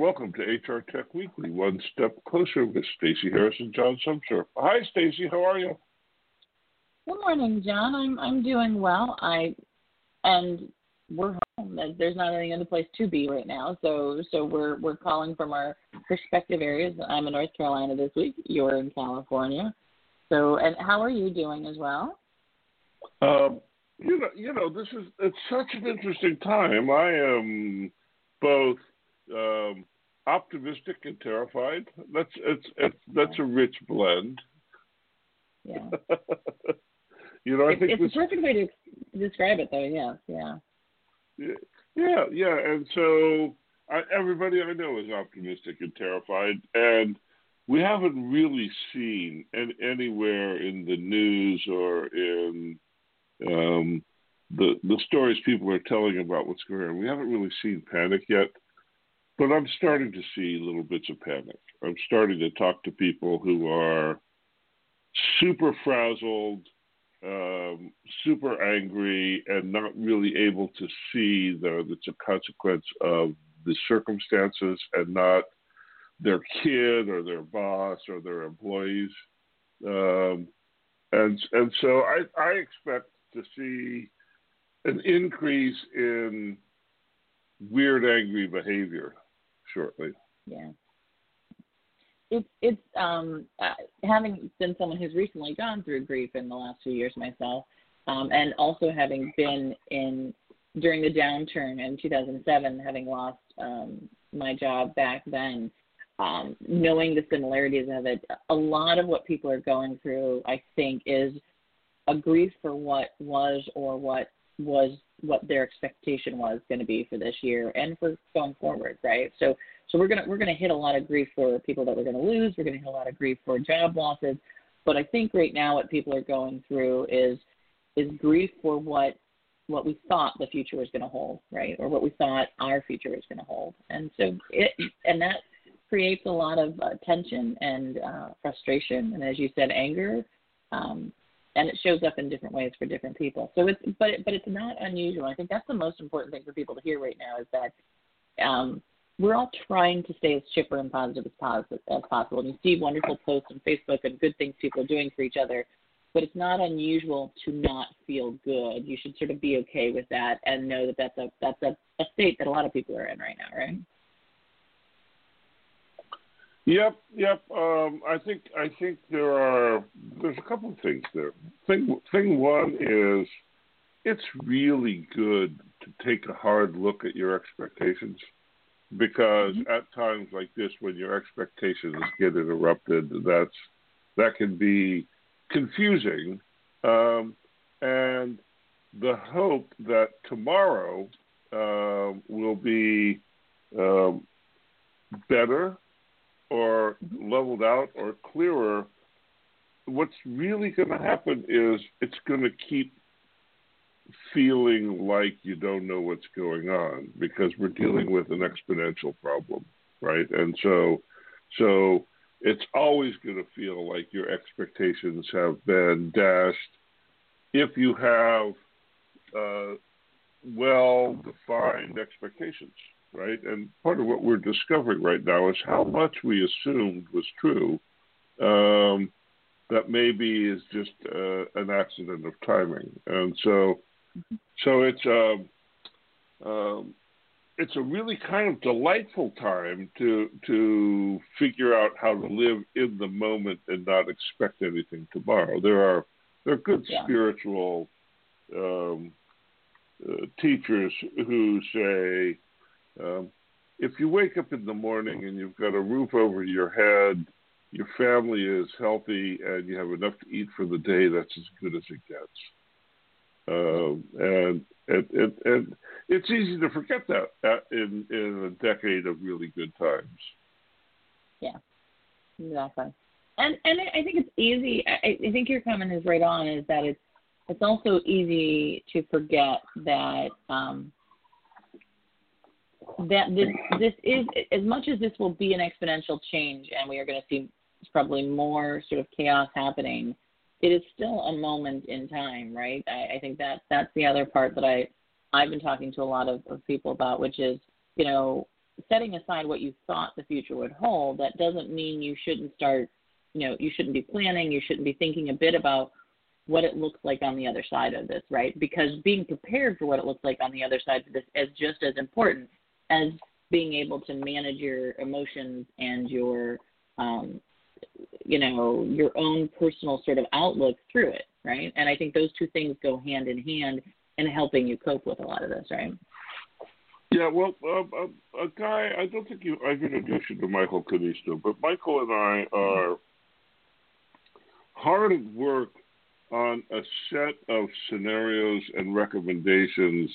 Good morning and welcome to HR Tech Weekly, one step closer with Stacey Harris and John Sumser. Hi, Stacey. How are you? Good morning, John. I'm I'm doing well. I and we're home. There's not any other place to be right now, so so we're we're calling from our respective areas. I'm in North Carolina this week. You're in California. So, and how are you doing as well? Um, you know, you know, this is it's such an interesting time. I am both um, optimistic and terrified. That's it's, it's that's a rich blend. Yeah. you know, I think it's this, a perfect way to describe it, though. Yes, yeah. Yeah, yeah, and so I, everybody I know is optimistic and terrified, and we haven't really seen any, anywhere in the news or in um, the the stories people are telling about what's going on. We haven't really seen panic yet, but I'm starting to see little bits of panic. I'm starting to talk to people who are super frazzled, um, super angry, and not really able to see that it's a consequence of the circumstances and not their kid or their boss or their employees. Um, and and so I, I expect to see an increase in weird, angry behavior shortly. Yeah. It's it's um uh, having been someone who's recently gone through grief in the last few years myself, um, and also having been in during the downturn in 2007, having lost um, my job back then, um, knowing the similarities of it, a lot of what people are going through, I think, is a grief for what was or what was what their expectation was going to be for this year and for going forward, right? So so we're gonna we're gonna hit a lot of grief for people that we're gonna lose. We're gonna hit a lot of grief for job losses. But I think right now what people are going through is is grief for what what we thought the future was going to hold, right? Or what we thought our future was going to hold. And so it and that creates a lot of uh, tension and uh, frustration, and as you said, anger. Um, and it shows up in different ways for different people. So it's but but it's not unusual. I think that's the most important thing for people to hear right now is that um, we're all trying to stay as chipper and positive as positive as possible. And you see wonderful posts on Facebook and good things people are doing for each other, but it's not unusual to not feel good. You should sort of be okay with that and know that that's a that's a, a state that a lot of people are in right now, right? Yep, yep. Um, I think I think there are there's a couple of things there. Thing thing one is it's really good to take a hard look at your expectations because mm-hmm. at times like this when your expectations get interrupted that's that can be confusing um, and the hope that tomorrow uh, will be um, better leveled out or clearer, what's really going to happen is it's going to keep feeling like you don't know what's going on because we're dealing with an exponential problem, right? And so, so it's always going to feel like your expectations have been dashed. If you have uh, well defined expectations, right? And part of what we're discovering right now is how much we assumed was true um, that maybe is just uh, an accident of timing. And so, so it's a um, um, it's a really kind of delightful time to to figure out how to live in the moment and not expect anything tomorrow. There are there are good yeah. spiritual um, uh, teachers who say um, if you wake up in the morning and you've got a roof over your head, your family is healthy, and you have enough to eat for the day, that's as good as it gets. Um, and, and, and, and it's easy to forget that in, in a decade of really good times. Yeah, exactly. And and I think it's easy. I, I think your comment is right on. Is that it's it's also easy to forget that um, that this this is as much as this will be an exponential change, and we are going to see probably more sort of chaos happening. It is still a moment in time, right? I, I think that that's the other part that I I've been talking to a lot of, of people about, which is you know setting aside what you thought the future would hold, that doesn't mean you shouldn't start, you know, you shouldn't be planning, you shouldn't be thinking a bit about what it looks like on the other side of this, right? Because being prepared for what it looks like on the other side of this is just as important as being able to manage your emotions and your um, you know your own personal sort of outlook through it right? And i think those two things go hand in hand in helping you cope with a lot of this right? Yeah, well, um, a guy, I don't think you, I've introduced you to Michael Canisto, but Michael and I are hard at work on a set of scenarios and recommendations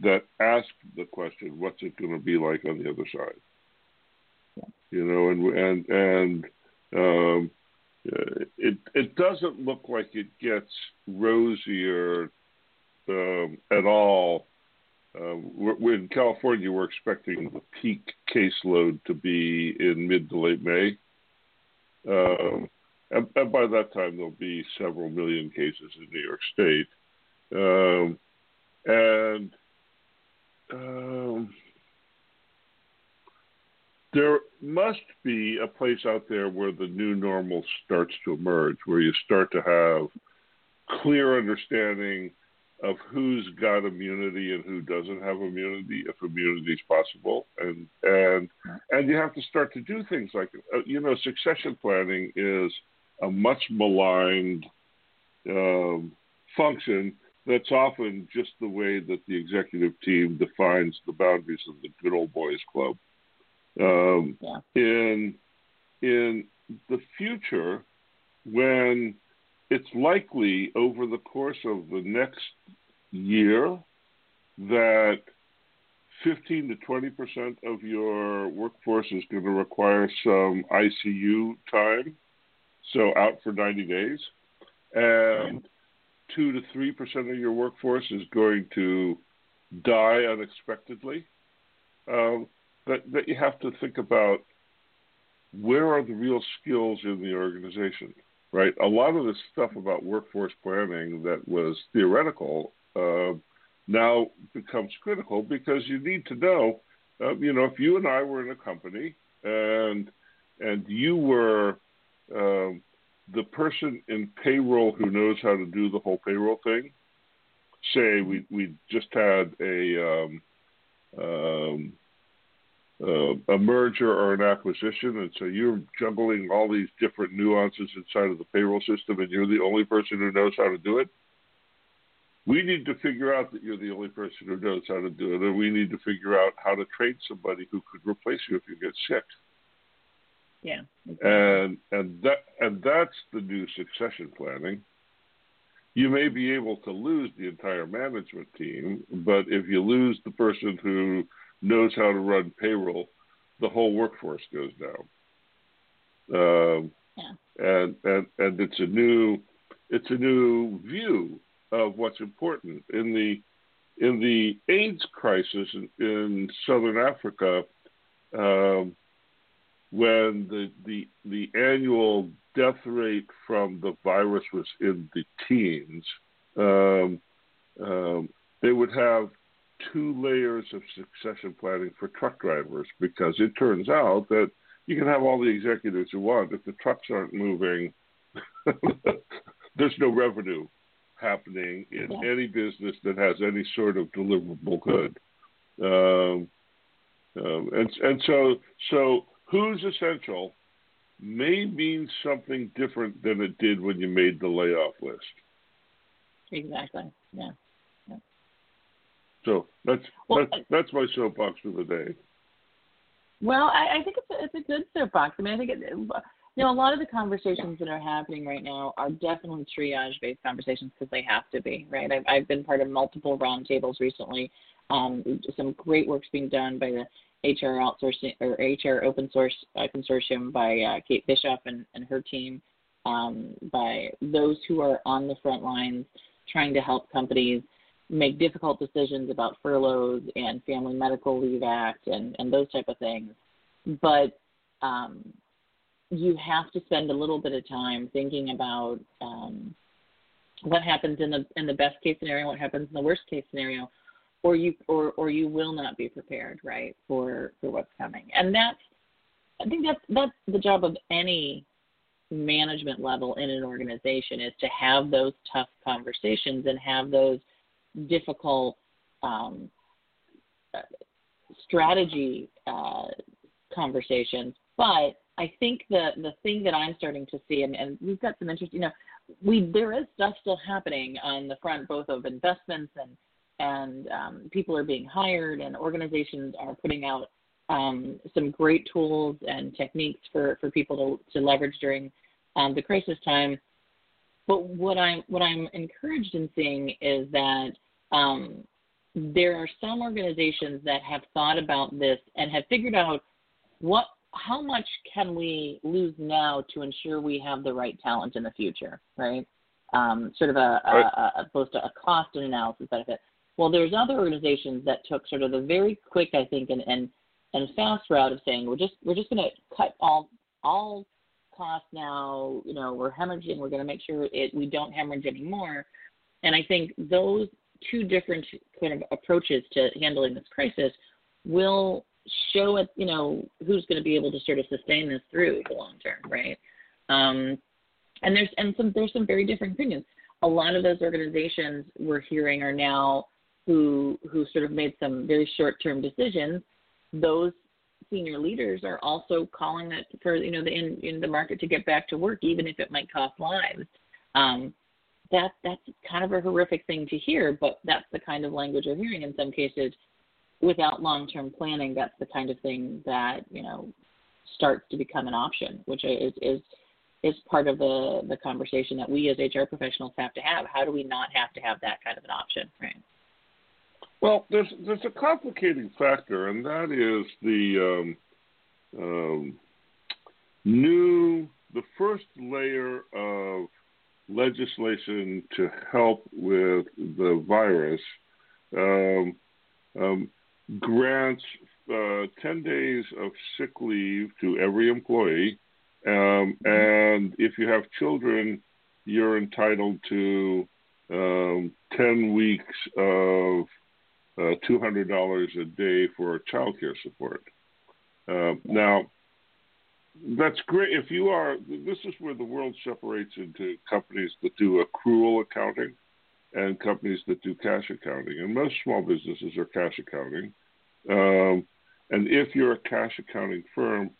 that ask the question, what's it going to be like on the other side? Yeah. You know, and and and um, it it doesn't look like it gets rosier um, at all. Um, we're, in California, we're expecting the peak caseload to be in mid to late May. Um, and, and, by that time, there'll be several million cases in New York State. Um, and um, there must be a place out there where the new normal starts to emerge, where you start to have clear understanding of who's got immunity and who doesn't have immunity, if immunity is possible, and and and you have to start to do things like uh, you know succession planning is a much maligned um, function that's often just the way that the executive team defines the boundaries of the good old boys club. Um, yeah. In in the future, when it's likely over the course of the next year that 15 to 20 percent of your workforce is going to require some ICU time, so out for 90 days, and two to three percent of your workforce is going to die unexpectedly. Um, that that you have to think about where are the real skills in the organization, right? A lot of this stuff about workforce planning that was theoretical uh, now becomes critical because you need to know, uh, you know, if you and I were in a company and and you were um, the person in payroll who knows how to do the whole payroll thing. Say we we just had a um, um, uh, a merger or an acquisition, and so you're juggling all these different nuances inside of the payroll system, and you're the only person who knows how to do it. We need to figure out that you're the only person who knows how to do it, and we need to figure out how to train somebody who could replace you if you get sick. Yeah. And and that and that's the new succession planning. You may be able to lose the entire management team, but if you lose the person who knows how to run payroll, the whole workforce goes down. Um, yeah. And and and it's a new it's a new view of what's important in the in the AIDS crisis in, in southern Africa. Um, when the, the, the annual death rate from the virus was in the teens, um, um, they would have two layers of succession planning for truck drivers because it turns out that you can have all the executives you want. If the trucks aren't moving, there's no revenue happening in yeah. any business that has any sort of deliverable good. Um, um, and and so so who's essential may mean something different than it did when you made the layoff list. Exactly. Yeah. yeah. So that's well, that's that's my soapbox for the day. Well, I, I think it's a, it's a good soapbox. I mean, I think it, you know a lot of the conversations that are happening right now are definitely triage-based conversations because they have to be, right? I've, I've been part of multiple roundtables recently. Um, some great work's being done by the HR outsourcing or HR open source uh, consortium by uh, Kate Bishop and, and her team, um, by those who are on the front lines trying to help companies make difficult decisions about furloughs and Family Medical Leave Act and, and those type of things. But um, you have to spend a little bit of time thinking about um, what happens in the in the best case scenario, what happens in the worst case scenario, or you or or you will not be prepared, right, for for what's coming. And that's I think that's that's the job of any management level in an organization is to have those tough conversations and have those difficult um, strategy uh, conversations. But I think the the thing that I'm starting to see, and, and we've got some interest, you know, we there is stuff still happening on the front, both of investments and and um, people are being hired, and organizations are putting out um, some great tools and techniques for for people to to leverage during um, the crisis time. But what I'm what I'm encouraged in seeing is that um, there are some organizations that have thought about this and have figured out what how much can we lose now to ensure we have the right talent in the future, right? Um, sort of a, right. a, a, both a cost and analysis benefit. Well, there's other organizations that took sort of the very quick, I think, and and, and fast route of saying we're just we're just going to cut all all costs now. You know, we're hemorrhaging. We're going to make sure it we don't hemorrhage anymore. And I think those two different kind of approaches to handling this crisis will show it, you know, who's going to be able to sort of sustain this through the long term, right? Um, and there's and some there's some very different opinions. A lot of those organizations we're hearing are now who who sort of made some very short term decisions. Those senior leaders are also calling it for you know the in, in the market to get back to work, even if it might cost lives. Um, that that's kind of a horrific thing to hear, but that's the kind of language we're hearing in some cases. Without long-term planning, that's the kind of thing that you know starts to become an option, which is is is part of the the conversation that we as HR professionals have to have. How do we not have to have that kind of an option, right? Well, there's there's a complicating factor, and that is the um, um, new the first layer of legislation to help with the virus um, um, grants uh, 10 days of sick leave to every employee. Um, and if you have children, you're entitled to um, 10 weeks of uh, $200 a day for child care support. Uh, now, that's great. If you are, this is where the world separates into companies that do accrual accounting and companies that do cash accounting. And most small businesses are cash accounting. Um, and if you're a cash accounting firm,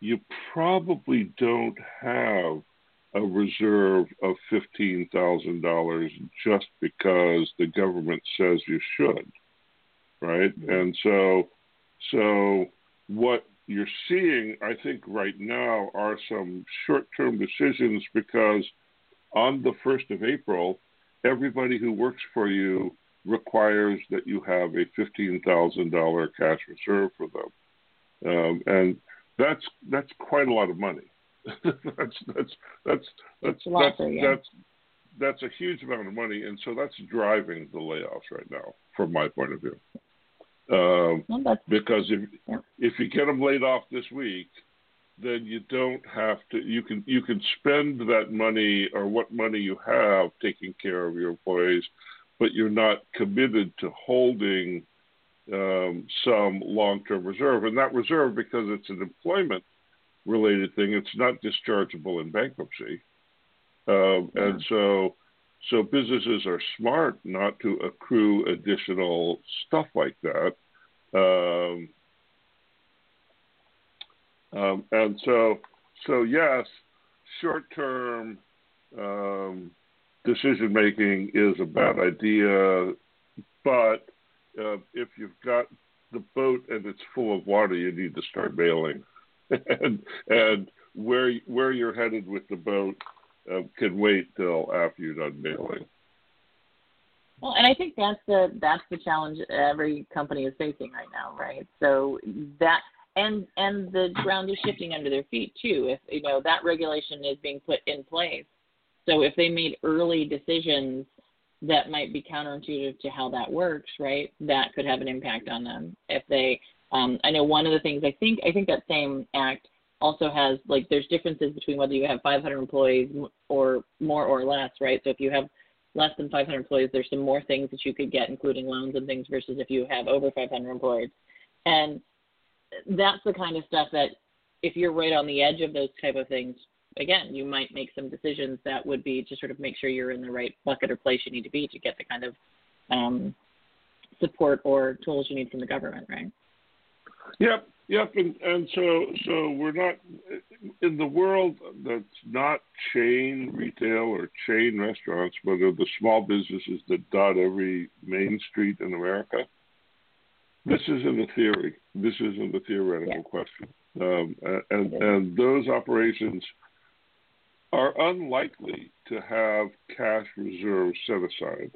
you probably don't have a reserve of $15,000 just because the government says you should. Right? Mm-hmm. And so, so what you're seeing, I think, right now are some short term decisions because on the 1st of April, everybody who works for you requires that you have a $15,000 cash reserve for them. Um, and that's that's quite a lot of money. that's that's that's that's that's, that's that's a huge amount of money, and so that's driving the layoffs right now, from my point of view. Um, because if yeah. if you get them laid off this week, then you don't have to. You can you can spend that money or what money you have taking care of your employees, but you're not committed to holding um, some long-term reserve. And that reserve, because it's an employment-related thing, it's not dischargeable in bankruptcy. Um, yeah. And so, so businesses are smart not to accrue additional stuff like that. Um, um, and so, so yes, short-term um, decision making is a bad idea, but uh, if you've got the boat and it's full of water, you need to start bailing, and and where where you're headed with the boat uh, can wait till after you're done bailing. Well, and I think that's the that's the challenge every company is facing right now, right? So that and and the ground is shifting under their feet too. If you know that regulation is being put in place, so if they made early decisions that might be counterintuitive to how that works, right? That could have an impact on them. If they, um, I know one of the things I think I think that same act also has like there's differences between whether you have 500 employees or more or less, right? So if you have less than 500 employees, there's some more things that you could get, including loans and things, versus if you have over 500 employees. And that's the kind of stuff that, if you're right on the edge of those type of things, again, you might make some decisions that would be to sort of make sure you're in the right bucket or place you need to be to get the kind of um, support or tools you need from the government, right? Yep, yep, and and so so we're not in the world that's not chain retail or chain restaurants, but are the small businesses that dot every main street in America. This isn't a theory. This isn't a theoretical yeah. question. Um, and and those operations are unlikely to have cash reserves set aside.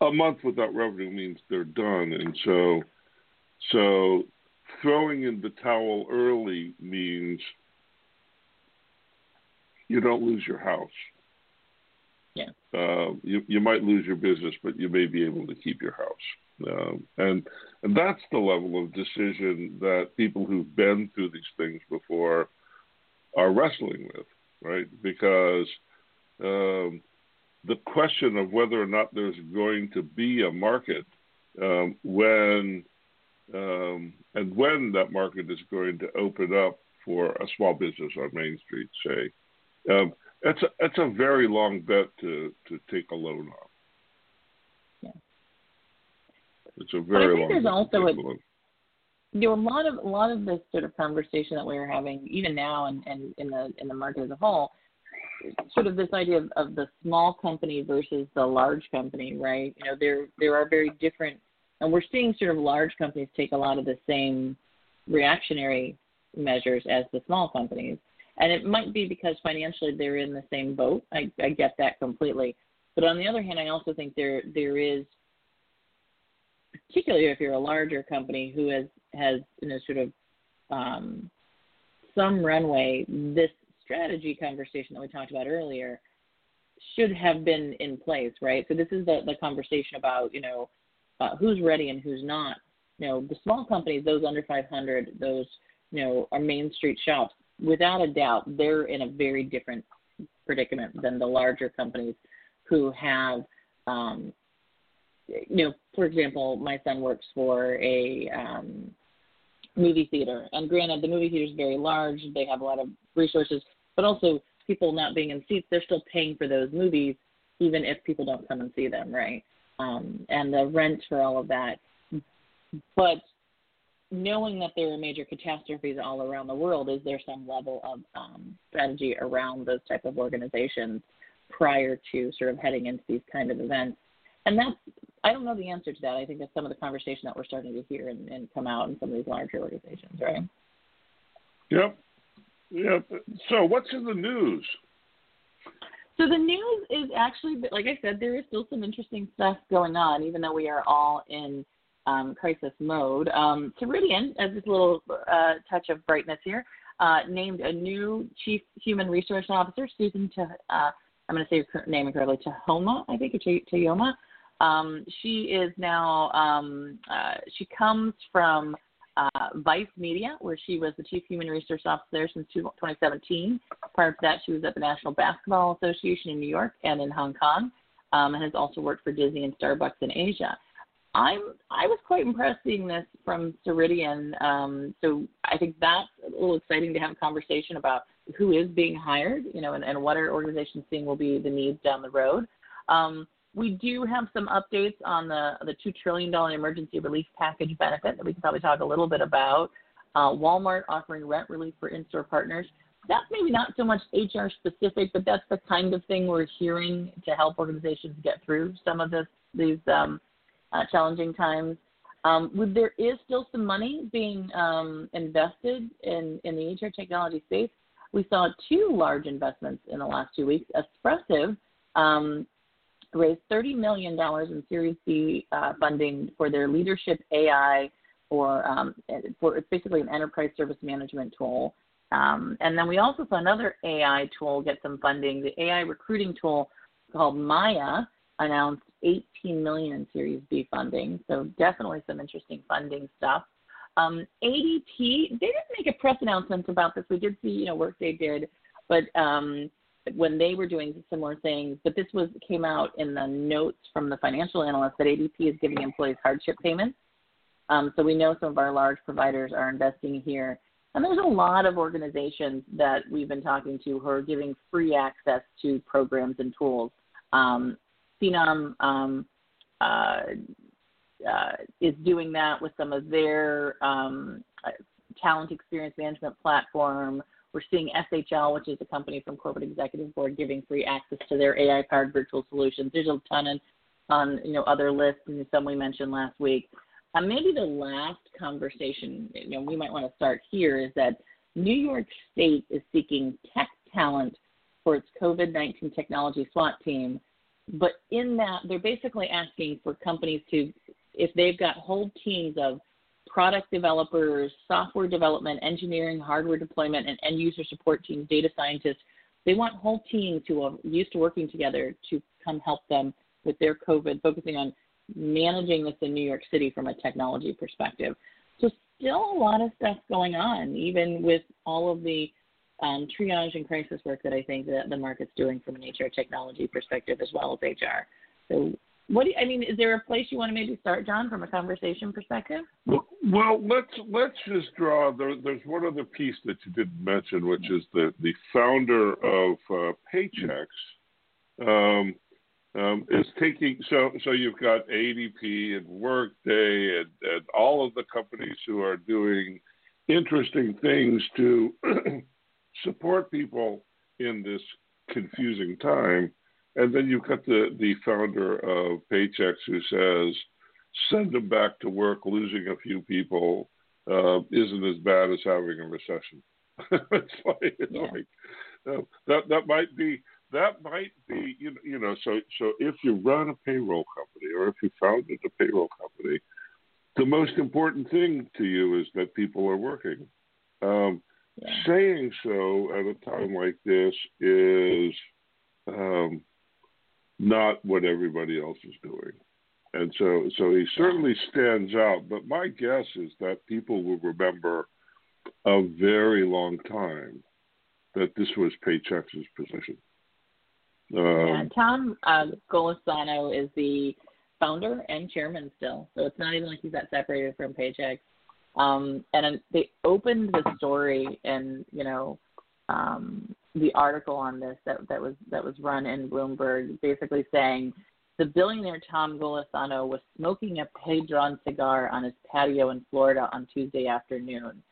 A month without revenue means they're done, and so so throwing in the towel early means you don't lose your house. Yeah. Uh, you you might lose your business, but you may be able to keep your house. Um, and and that's the level of decision that people who've been through these things before are wrestling with, right? Because um, the question of whether or not there's going to be a market um, when um, and when that market is going to open up for a small business on Main Street, say, um, that's a that's a very long bet to to take a loan on. Yeah, it's a very long. There's also a, a lot of a lot of this sort of conversation that we are having even now and, and in the in the market as a whole sort of this idea of, of the small company versus the large company right you know there there are very different and we're seeing sort of large companies take a lot of the same reactionary measures as the small companies. And it might be because financially they're in the same boat. I i get that completely. But on the other hand i also think there there is particularly if you're a larger company who has has you know sort of um, some runway, this strategy conversation that we talked about earlier should have been in place, right? So this is the the conversation about you know uh, who's ready and who's not. You know, the small companies, those under 500, those you know are main street shops. Without a doubt, they're in a very different predicament than the larger companies who have um, you know, for example, my son works for a um, movie theater, and granted, the movie theater is very large; they have a lot of resources, but also people not being in seats, they're still paying for those movies, even if people don't come and see them, right? Um, and the rent for all of that. But knowing that there are major catastrophes all around the world, is there some level of um, strategy around those type of organizations prior to sort of heading into these kind of events? and that's I don't know the answer to that. I think that's some of the conversation that we're starting to hear and, and come out in some of these larger organizations, right? Yep. Yep. So what's in the news? So the news is actually, like I said, there is still some interesting stuff going on, even though we are all in um, crisis mode. Um, Ceridian, as this little uh, touch of brightness here, uh, named a new chief human resource officer, Susan. To, uh, I'm going to say her name correctly, Tahoma, I think, or Tayoma. Um, she is now, um, uh, she comes from uh, Vice Media, where she was the Chief Human Resource Officer there since 2017. Prior to that, she was at the National Basketball Association in New York and in Hong Kong, um, and has also worked for Disney and Starbucks in Asia. I'm I was quite impressed seeing this from Ceridian. Um, so I think that's a little exciting to have a conversation about who is being hired, you know, and, and what our organizations seeing will be the needs down the road. Um, we do have some updates on the the two trillion dollar emergency relief package benefit that we can probably talk a little bit about. Uh, Walmart offering rent relief for in-store partners. That's maybe not so much HR specific, but that's the kind of thing we're hearing to help organizations get through some of this these um, uh, challenging times. Um, there is still some money being um, invested in, in the HR technology space. We saw two large investments in the last two weeks. Espressive um, raised $30 million in Series C uh, funding for their leadership AI, or um, for it's basically an enterprise service management tool. Um, and then we also saw another AI tool get some funding. The AI recruiting tool called Mya announced 18 million in Series B funding. So definitely some interesting funding stuff. Um, ADP, they didn't make a press announcement about this. We did see, you know, Workday did, but um, when they were doing similar things, but this was came out in the notes from the financial analyst that ADP is giving employees hardship payments. Um, so we know some of our large providers are investing here. And there's a lot of organizations that we've been talking to who are giving free access to programs and tools. Um, Phenom um, uh, uh, is doing that with some of their um, talent experience management platform. We're seeing SHL, which is a company from Corporate Executive Board, giving free access to their AI-powered virtual solutions. There's a ton of, on you know other lists, and some we mentioned last week. Uh, maybe the last conversation you know we might want to start here is that New York State is seeking tech talent for its COVID-19 technology SWAT team, but in that they're basically asking for companies to, if they've got whole teams of product developers, software development, engineering, hardware deployment, and end user support teams, data scientists. They want whole teams who are used to working together to come help them with their COVID, focusing on managing this in New York City from a technology perspective. So still a lot of stuff going on, even with all of the um, triage and crisis work that I think that the market's doing from an HR technology perspective as well as HR. So what do you, I mean? Is there a place you want to maybe start, John, from a conversation perspective? Well, let's let's just draw. There, there's one other piece that you didn't mention, which is the the founder of uh. Um, um, is taking so so you've got ADP and Workday and, and all of the companies who are doing interesting things to support people in this confusing time and then you've got the, the founder of Paychex who says, send them back to work, losing a few people uh, isn't as bad as having a recession. it's like, it's yeah. like uh, that that might be that might be you know, you know so so if you run a payroll company or if you founded a payroll company, the most important thing to you is that people are working. Um, yeah. Saying so at a time like this is um, not what everybody else is doing. And so, so he certainly stands out. But my guess is that people will remember a very long time that this was Paychex's position. Um, yeah, Tom uh, Golisano is the founder and chairman still, so it's not even like he's that separated from Paychex. Um, and they opened the story, and you know, um, the article on this that, that was that was run in Bloomberg, basically saying the billionaire Tom Golisano was smoking a Padron cigar on his patio in Florida on Tuesday afternoon.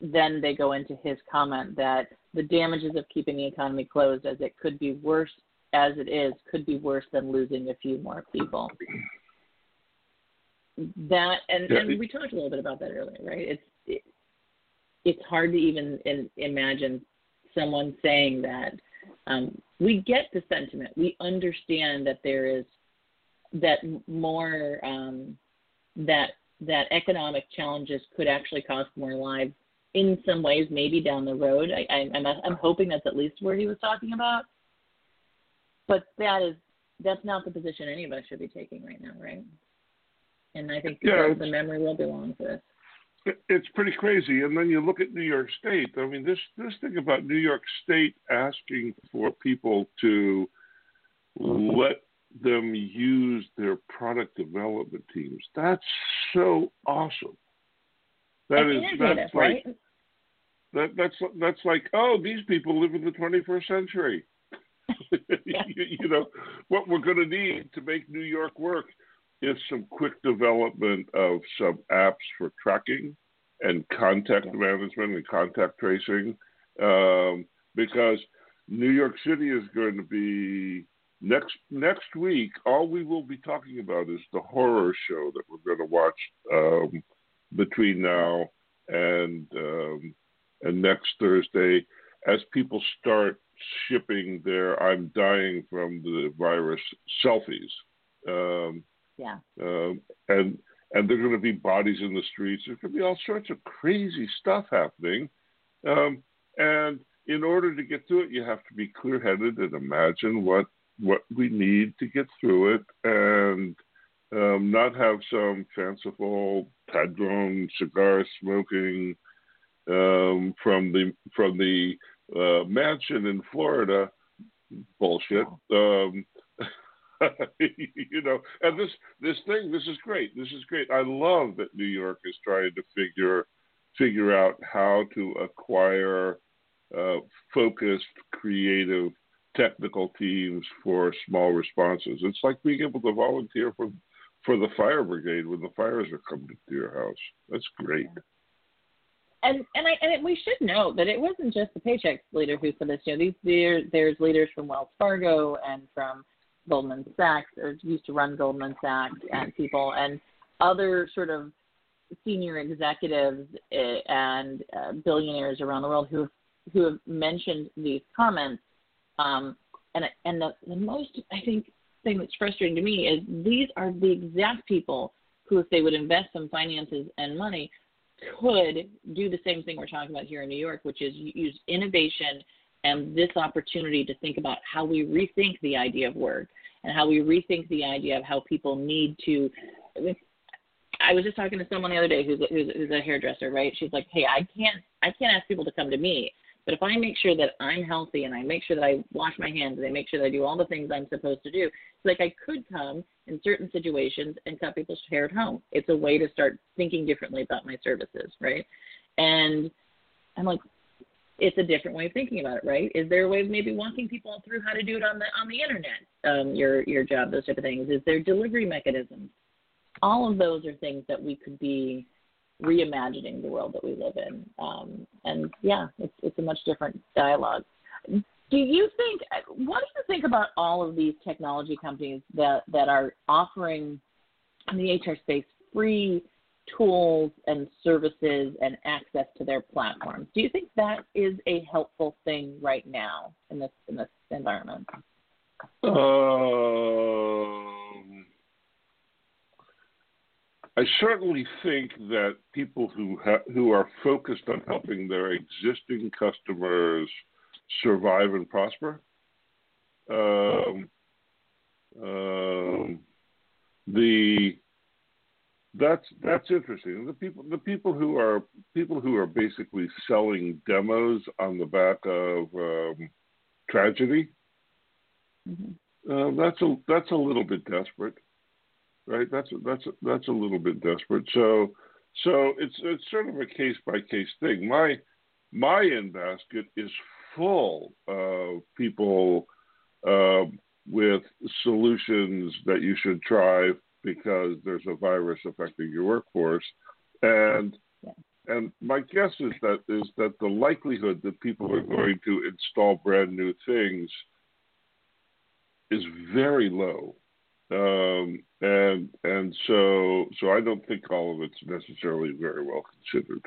Then they go into his comment that the damages of keeping the economy closed, as it could be worse as it is, could be worse than losing a few more people. That and, and we talked a little bit about that earlier, right? It's it, it's hard to even in, imagine someone saying that. Um, we get the sentiment. We understand that there is that more um, that that economic challenges could actually cost more lives in some ways, maybe down the road. I, I, I'm I'm hoping that's at least where he was talking about. But that is that's not the position any of us should be taking right now, right? And I think yeah, the memory will belong to this it's pretty crazy. And then you look at New York State. I mean, this this thing about New York State asking for people to let them use their product development teams. That's so awesome. That is that's like right? that that's that's like oh these people live in the 21st century. you, you know what we're going to need to make New York work is some quick development of some apps for tracking and contact yeah. management and contact tracing um, because New York City is going to be next next week. All we will be talking about is the horror show that we're going to watch um, between now and um, and next Thursday as people start shipping their "I'm dying from the virus" selfies. Um, yeah. Um, and and there are going to be bodies in the streets. There's going to be all sorts of crazy stuff happening. Um, and in order to get through it, you have to be clear-headed and imagine what what we need to get through it, and um, not have some fanciful padron cigar smoking um, from the from the uh, mansion in Florida bullshit. Um, you know, and this this thing, this is great. This is great. I love that New York is trying to figure figure out how to acquire uh, focused, creative, technical teams for small responses. It's like being able to volunteer for for the fire brigade when the fires are coming to your house. That's great. And and I and we should note that it wasn't just the Paychex leader who said this. You know, these there there's leaders from Wells Fargo and from Goldman Sachs or used to run Goldman Sachs and people and other sort of senior executives eh, and uh, billionaires around the world who have, who have mentioned these comments. Um, and and the, the most I think thing that's frustrating to me is these are the exact people who, if they would invest some finances and money, could do the same thing we're talking about here in New York, which is use innovation and this opportunity to think about how we rethink the idea of work and how we rethink the idea of how people need to. I was just talking to someone the other day who's a, who's, who's a hairdresser, right? She's like, "Hey, I can't I can't ask people to come to me, but if I make sure that I'm healthy and I make sure that I wash my hands and I make sure that I do all the things I'm supposed to do, it's like I could come in certain situations and cut people's hair at home. It's a way to start thinking differently about my services, right? And I'm like, it's a different way of thinking about it, right? Is there a way of maybe walking people through how to do it on the on the internet? Um, your your job, those type of things. Is there delivery mechanisms? All of those are things that we could be reimagining the world that we live in. Um, and yeah, it's it's a much different dialogue. Do you think? What do you think about all of these technology companies that that are offering in the HR space free tools and services and access to their platforms. Do you think that is a helpful thing right now in this in this environment? Um, I certainly think that people who ha- who are focused on helping their existing customers survive and prosper. Um, um, the that's that's interesting. The people the people who are people who are basically selling demos on the back of um, tragedy. Mm-hmm. Uh, that's a that's a little bit desperate, right? That's a, that's a, that's a little bit desperate. So so it's it's sort of a case by case thing. My my in basket is full of people uh, with solutions that you should try because there's a virus affecting your workforce. And and my guess is that is that the likelihood that people are going to install brand new things is very low. Um, and and so so I don't think all of it's necessarily very well considered.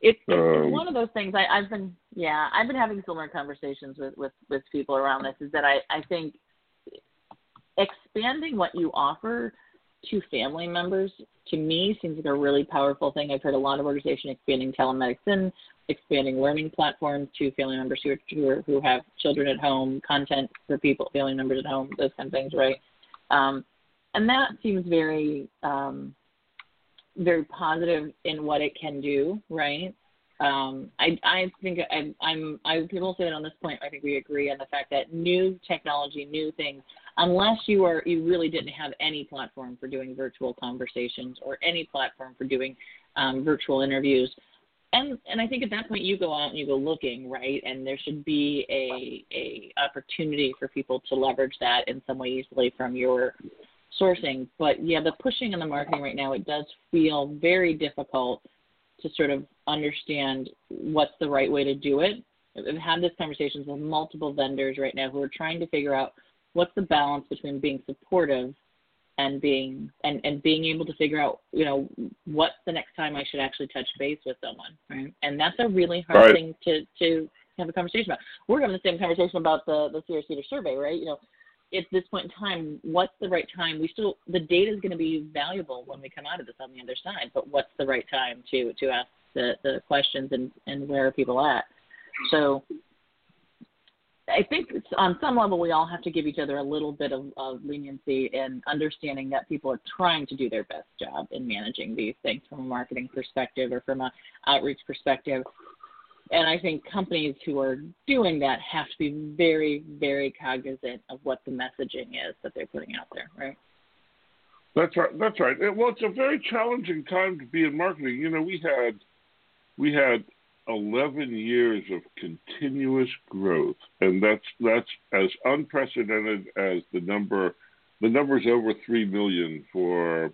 It's, it's um, one of those things. I, I've been, yeah, I've been having similar conversations with with with people around this. Is that I I think expanding what you offer to family members to me seems like a really powerful thing. I've heard a lot of organizations expanding telemedicine, expanding learning platforms to family members who are, who, are, who have children at home, content for people, family members at home, those kind of things, right? Um, and that seems very um, very positive in what it can do, right? Um, I, I think I, I'm, I, people say that on this point, I think we agree on the fact that new technology, new things, unless you are, you really didn't have any platform for doing virtual conversations or any platform for doing um, virtual interviews. And, and I think at that point you go out and you go looking, right? And there should be a, a opportunity for people to leverage that in some way easily from your sourcing. But yeah, the pushing and the marketing right now, it does feel very difficult to sort of understand what's the right way to do it. I've had these conversations with multiple vendors right now who are trying to figure out what's the balance between being supportive and being and, and being able to figure out, you know, what's the next time I should actually touch base with someone. Right. And that's a really hard right. thing to, to have a conversation about. We're having the same conversation about the, the Sierra-Cedar survey, right? You know, at this point in time, what's the right time? We still the data is going to be valuable when we come out of this on the other side. But what's the right time to to ask the the questions and and where are people at? So I think on some level we all have to give each other a little bit of, of leniency and understanding that people are trying to do their best job in managing these things from a marketing perspective or from a outreach perspective. And I think companies who are doing that have to be very, very cognizant of what the messaging is that they're putting out there, right? That's right. That's right. Well, it's a very challenging time to be in marketing. You know, we had we had 11 years of continuous growth, and that's that's as unprecedented as the number. The number is over three million for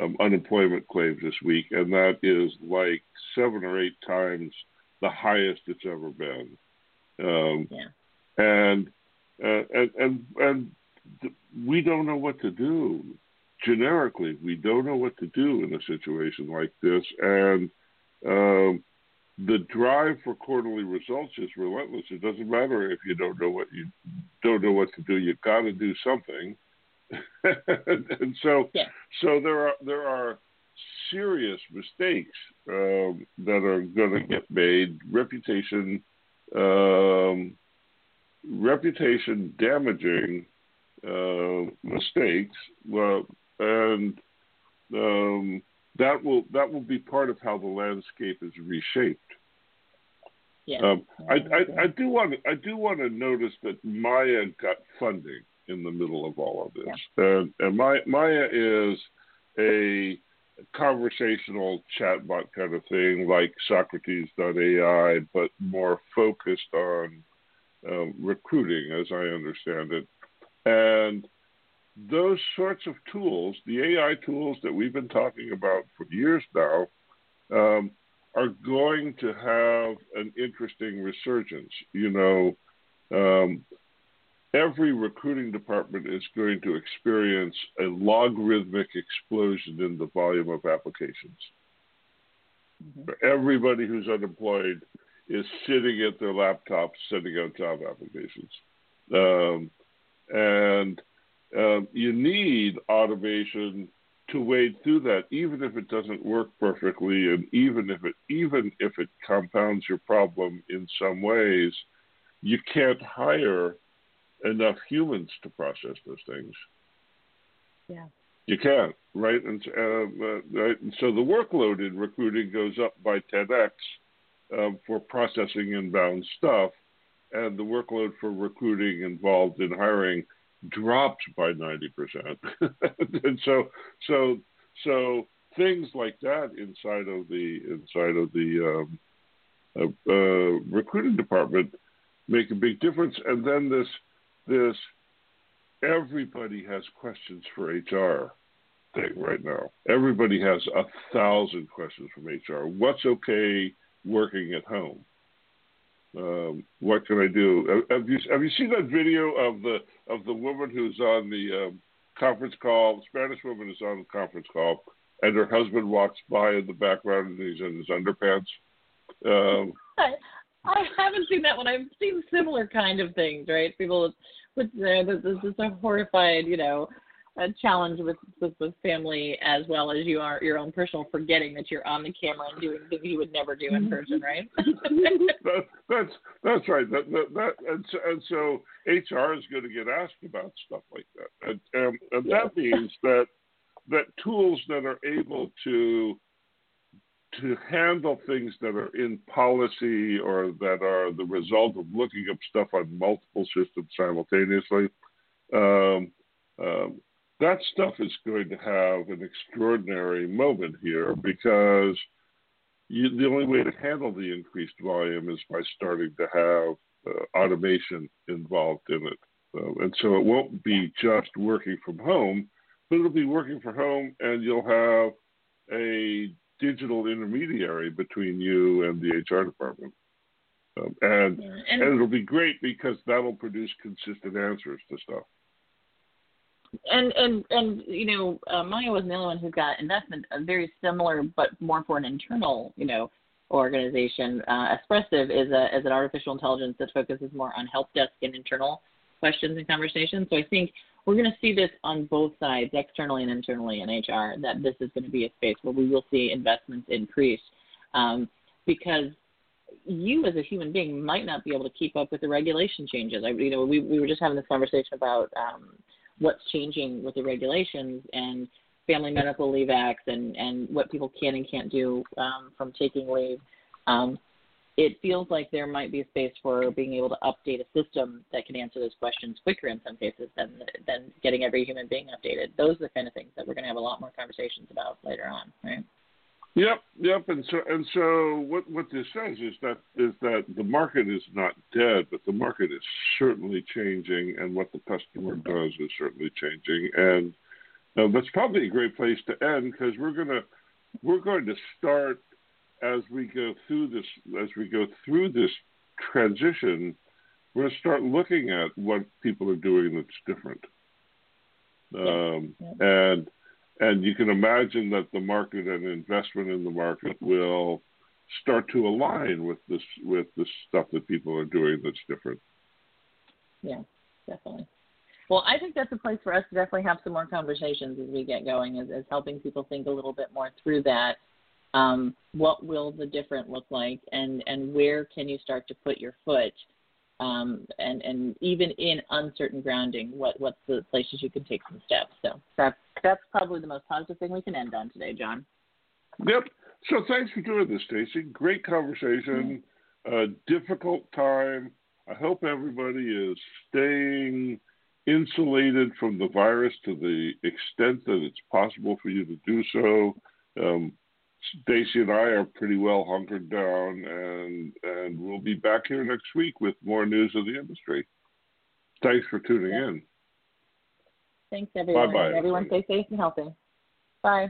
um, unemployment claims this week, and that is like seven or eight times the highest it's ever been. Um, yeah. And uh, and and and th- we don't know what to do. Generically, we don't know what to do in a situation like this, and um, the drive for quarterly results is relentless. It doesn't matter if you don't know what you don't know what to do. You've got to do something. and so, yeah. so there are there are serious mistakes um, that are going to get made, reputation, um, reputation damaging uh, mistakes, well, and um, that will that will be part of how the landscape is reshaped. Yeah. Um, I, I, I do want to, I do want to notice that Mya got funding in the middle of all of this, yeah. and, and Mya, Mya is a conversational chatbot kind of thing, like Socrates.ai, but more focused on um, recruiting, as I understand it. And those sorts of tools, the AI tools that we've been talking about for years now, um, are going to have an interesting resurgence. You know, um, every recruiting department is going to experience a logarithmic explosion in the volume of applications. Mm-hmm. Everybody who's unemployed is sitting at their laptops sending out job applications. Um, and um, you need automation to wade through that, even if it doesn't work perfectly, and even if it even if it compounds your problem in some ways, you can't hire enough humans to process those things. Yeah. You can't, right? And, uh, uh, right? and so the workload in recruiting goes up by 10x um, for processing inbound stuff, and the workload for recruiting involved in hiring dropped by 90%. and so, so, so things like that inside of the inside of the um, uh, uh, recruiting department make a big difference. And then this this everybody has questions for HR thing right now. Everybody has a thousand questions from HR. What's okay working at home? Um, what can I do? Have you have you seen that video of the of the woman who's on the um, conference call? The Spanish woman is on the conference call, and her husband walks by in the background, and he's in his underpants. Um, I haven't seen that one. I've seen similar kind of things, right? People with there, this is a horrified, you know, a challenge with, with with family as well as you are your own personal forgetting that you're on the camera and doing things you would never do in mm-hmm. person, right? that, that's that's right. That, that, that and, so, and so HR is going to get asked about stuff like that, and, and, and yeah. that means that that tools that are able to to handle things that are in policy or that are the result of looking up stuff on multiple systems simultaneously, um, um, that stuff is going to have an extraordinary moment here because you, the only way to handle the increased volume is by starting to have uh, automation involved in it. And so it won't be just working from home, but it'll be working from home and you'll have a digital intermediary between you and the HR department. Um, and, and, and it'll be great because that'll produce consistent answers to stuff. And and and you know, uh, Mya was the only one who got investment, uh, very similar, but more for an internal, you know, organization. Uh, Espressive is a is an artificial intelligence that focuses more on help desk and internal questions and conversations. So I think we're going to see this on both sides, externally and internally in HR, that this is going to be a space where we will see investments increase um, because you as a human being might not be able to keep up with the regulation changes. I, you know, we, we were just having this conversation about um, what's changing with the regulations and family medical leave acts and, and what people can and can't do um, from taking leave. Um, it feels like there might be a space for being able to update a system that can answer those questions quicker in some cases than than getting every human being updated. Those are the kind of things that we're going to have a lot more conversations about later on, right? Yep, yep, and so and so what what this says is that is that the market is not dead, but the market is certainly changing, and what the customer does is certainly changing, and uh, that's probably a great place to end because we're gonna we're going to start as we go through this as we go through this transition, we're going to start looking at what people are doing that's different. Um, yeah. And and you can imagine that the market and investment in the market will start to align with this with the stuff that people are doing that's different. Yeah, definitely. Well, I think that's a place for us to definitely have some more conversations as we get going, as, as helping people think a little bit more through that um, what will the different look like, and and where can you start to put your foot, um, and and even in uncertain grounding, what what's the places you can take some steps. So that's that's probably the most positive thing we can end on today, John. Yep. So thanks for doing this, Stacey. Great conversation. Mm-hmm. difficult time. I hope everybody is staying insulated from the virus to the extent that it's possible for you to do so. Um, Stacey and I are pretty well hunkered down, and and we'll be back here next week with more news of the industry. Thanks for tuning yeah. in. Thanks, everyone. Bye bye. Everyone, stay safe and healthy. Bye.